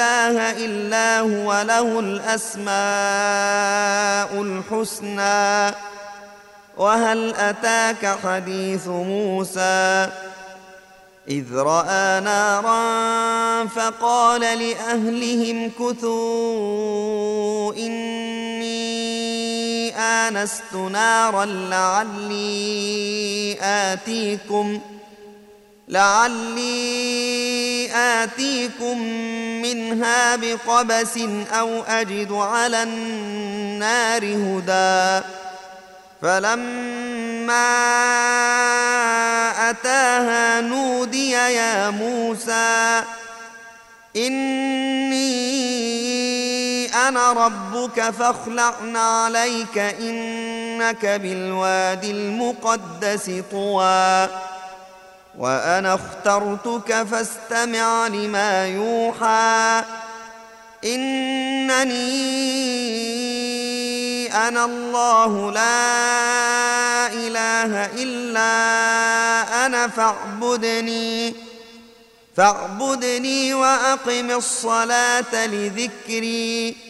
إله إلا هو له الأسماء الحسنى. وهل أتاك حديث موسى؟ إذ رأى نارا فقال لأهلهم كثوا إني آنست نارا لعلي آتيكم. لعلي آتيكم منها بقبس أو أجد على النار هدى. فلما أتاها نودي يا موسى إني أنا ربك فاخلعن عليك إنك بالوادي المقدس طوى. وأنا اخترتك فاستمع لما يوحى. إنني أنا الله لا إله إلا أنا فاعبدني. فاعبدني وأقم الصلاة لذكري.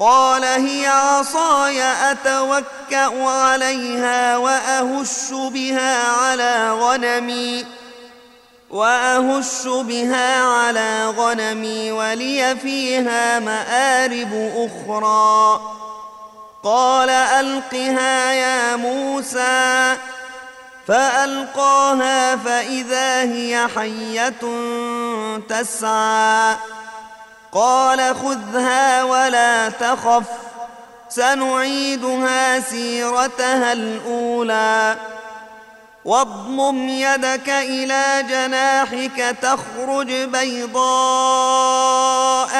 قال هي عصاي أتوكأ عليها وأهش بها على غنمي وأهش بها على غنمي ولي فيها مآرب أخرى. قال ألقها يا موسى فألقاها فإذا هي حية تسعى. قال خذها ولا تخف سنعيدها سيرتها الأولى. واضمم يدك إلى جناحك تخرج بيضاء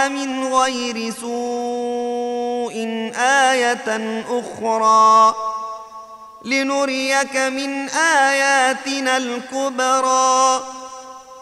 من غير سوء آية أخرى. لنريك من آياتنا الكبرى.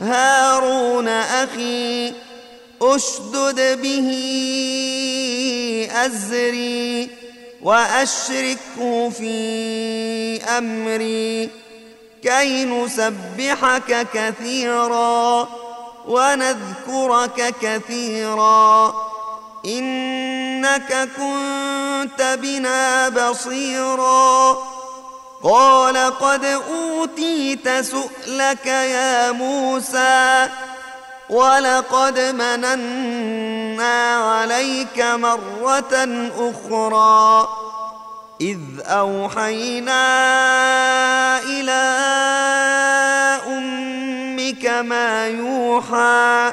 هارون أخي أشدد به أزري وأشركه في أمري كي نسبحك كثيرا ونذكرك كثيرا. إنك كنت بنا بصيرا. قال قد أوتيت سؤلك يا موسى ولقد مننا عليك مرة أخرى إذ أوحينا إلى أمك ما يوحى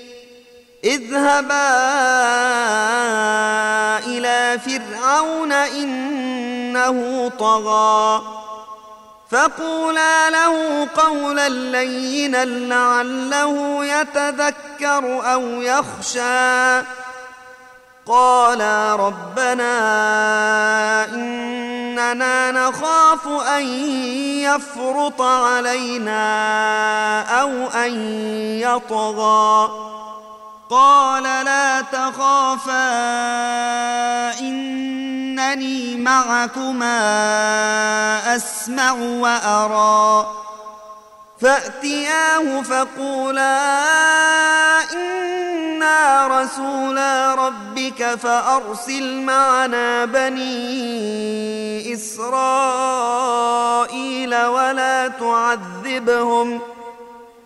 اذهبا إلى فرعون إنه طغى فقولا له قولا لينا لعله يتذكر أو يخشى قالا ربنا إننا نخاف أن يفرط علينا أو أن يطغى قال لا تخافا إنني معكما أسمع وأرى. فأتياه فقولا إنا رسولا ربك فأرسل معنا بني إسرائيل ولا تعذبهم.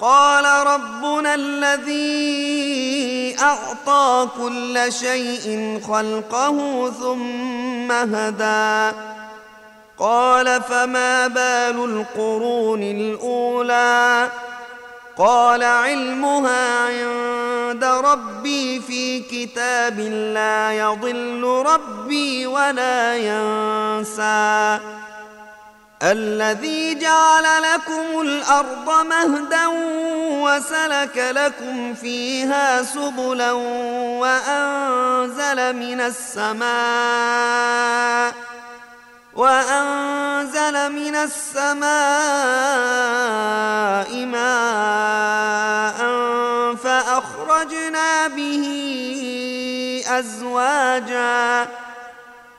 قال ربنا الذي أعطى كل شيء خلقه ثم هدى. قال فما بال القرون الأولى؟ قال علمها عند ربي في كتاب لا يضل ربي ولا ينسى. الذي جعل لكم الأرض مهدا وسلك لكم فيها سبلا وأنزل من السماء وأنزل من السماء ماء فأخرجنا به أزواجا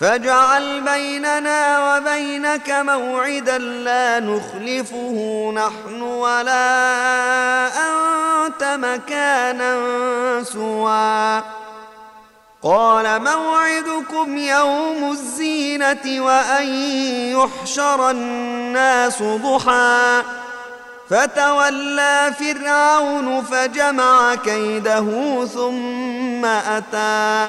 فاجعل بيننا وبينك موعدا لا نخلفه نحن ولا أنت مكانا سوى. قال موعدكم يوم الزينة وأن يحشر الناس ضحى. فتولى فرعون فجمع كيده ثم أتى.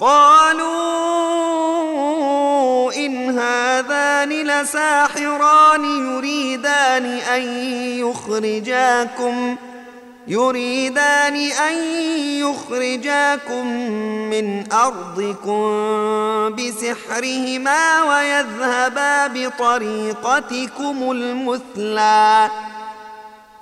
قالوا إن هذان لساحران يريدان أن يخرجاكم يريدان أن يخرجاكم من أرضكم بسحرهما ويذهبا بطريقتكم المثلى.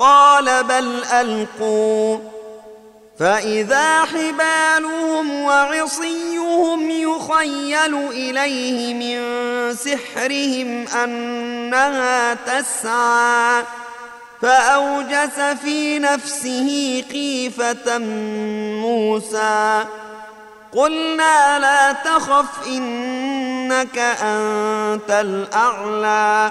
قال بل ألقوا. فإذا حبالهم وعصيهم يخيل إليه من سحرهم أنها تسعى. فأوجس في نفسه خيفة موسى. قلنا لا تخف إنك أنت الأعلى.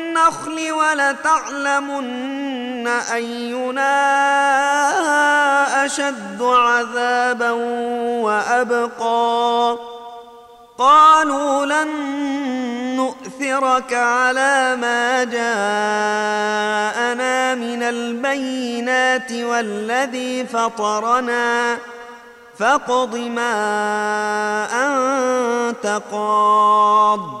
النخل ولتعلمن أينا أشد عذابا وأبقى. قالوا لن نؤثرك على ما جاءنا من البينات والذي فطرنا. فاقض ما أنت قاض.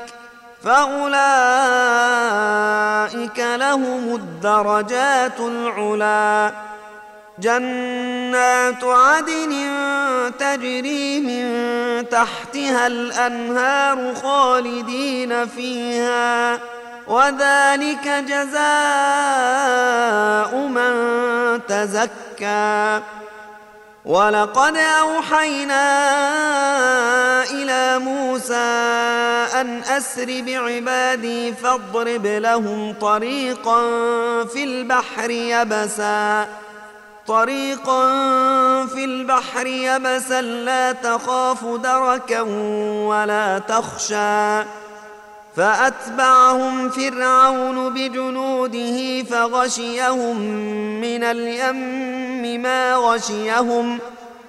فأولئك لهم الدرجات العلا. جنات عدن تجري من تحتها الأنهار خالدين فيها. وذلك جزاء من تزكى. ولقد أوحينا إلى موسى أن أسر بعبادي فاضرب لهم طريقا في البحر يبسا طريقا في البحر يبسا لا تخاف دركا ولا تخشى فأتبعهم فرعون بجنوده فغشيهم من اليم ما غشيهم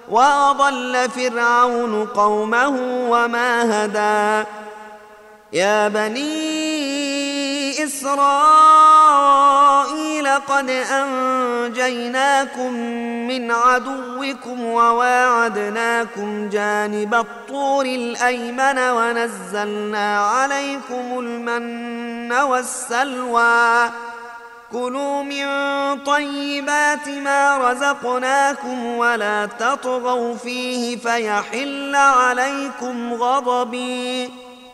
وأضل فرعون قومه وما هدى. يا بني إسرائيل قد أنجيناكم من عدوكم وواعدناكم جانب الطور الأيمن ونزلنا عليكم المن والسلوى. كلوا من طيبات ما رزقناكم ولا تطغوا فيه فيحل عليكم غضبي.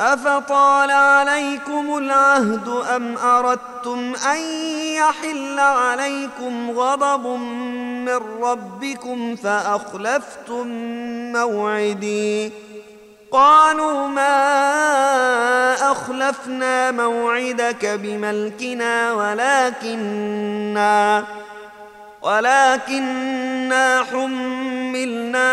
أفطال عليكم العهد أم أردتم أن يحل عليكم غضب من ربكم فأخلفتم موعدي؟ قالوا ما أخلفنا موعدك بملكنا ولكننا ولكننا حملنا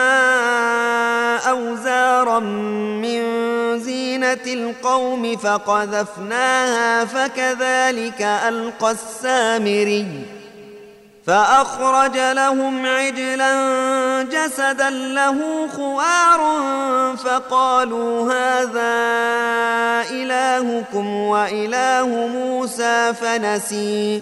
أوزارا من زينة القوم فقذفناها فكذلك ألقى السامري فأخرج لهم عجلا جسدا له خوار فقالوا هذا إلهكم وإله موسى فنسي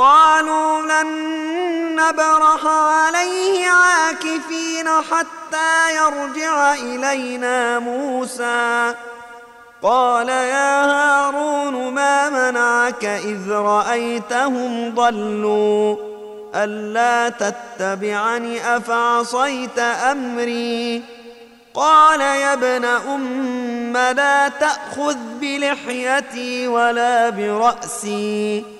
قالوا لن نبرح عليه عاكفين حتى يرجع إلينا موسى. قال يا هارون ما منعك إذ رأيتهم ضلوا؟ ألا تتبعني أفعصيت أمري؟ قال يا ابن أم لا تأخذ بلحيتي ولا برأسي.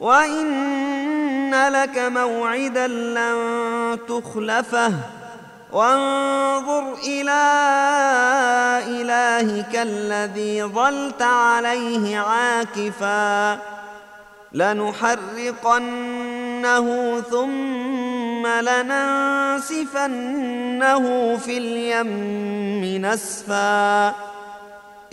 وإن لك موعدا لن تخلفه. وانظر إلى إلهك الذي ظلت عليه عاكفا. لنحرقنه ثم لننسفنه في اليم نسفا.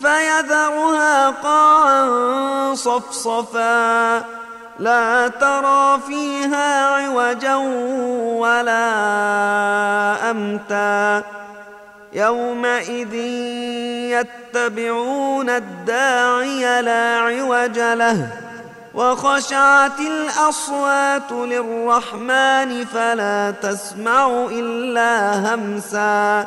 فيذرها قاعا صفصفا. لا ترى فيها عوجا ولا أمتا. يومئذ يتبعون الداعي لا عوج له. وخشعت الأصوات للرحمن فلا تسمع إلا همسا.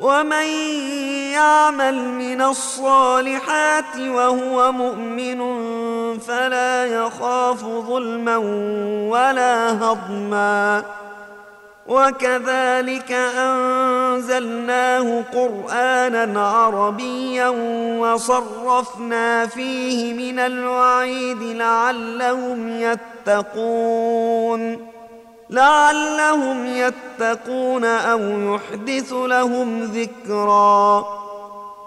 ومن يعمل من الصالحات وهو مؤمن فلا يخاف ظلما ولا هضما. وكذلك أنزلناه قرآنا عربيا وصرفنا فيه من الوعيد لعلهم يتقون. لعلهم يتقون أو يحدث لهم ذكرا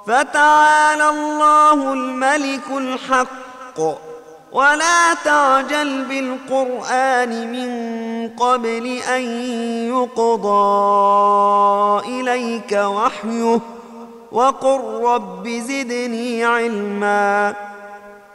فتعالى الله الملك الحق ولا تعجل بالقران من قبل ان يقضى اليك وحيه وقل رب زدني علما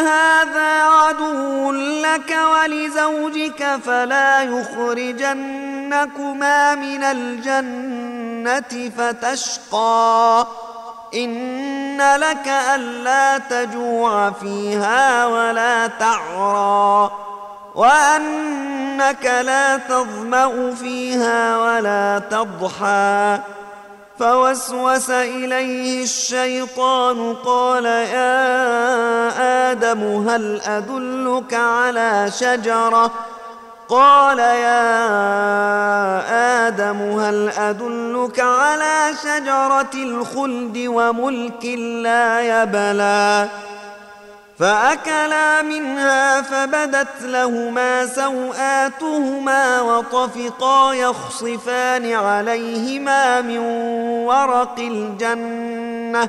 هذا عدو لك ولزوجك فلا يخرجنكما من الجنة فتشقى. إن لك ألا تجوع فيها ولا تعرى. وأنك لا تظمأ فيها ولا تضحى. فوسوس إليه الشيطان قال يا آدم هل أدلك على شجرة؟ قال يا آدم هل أدلك على شجرة الخلد وملك لا يبلى؟ فأكلا منها فبدت لهما سوآتهما وطفقا يخصفان عليهما من ورق الجنة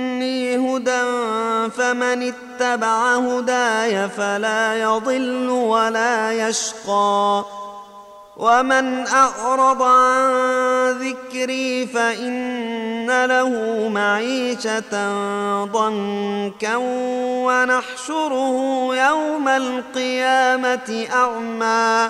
مني هدى فمن اتبع هداي فلا يضل ولا يشقى ومن أعرض عن ذكري وزين له معيشة ضنكا ونحشره يوم القيامة أعمى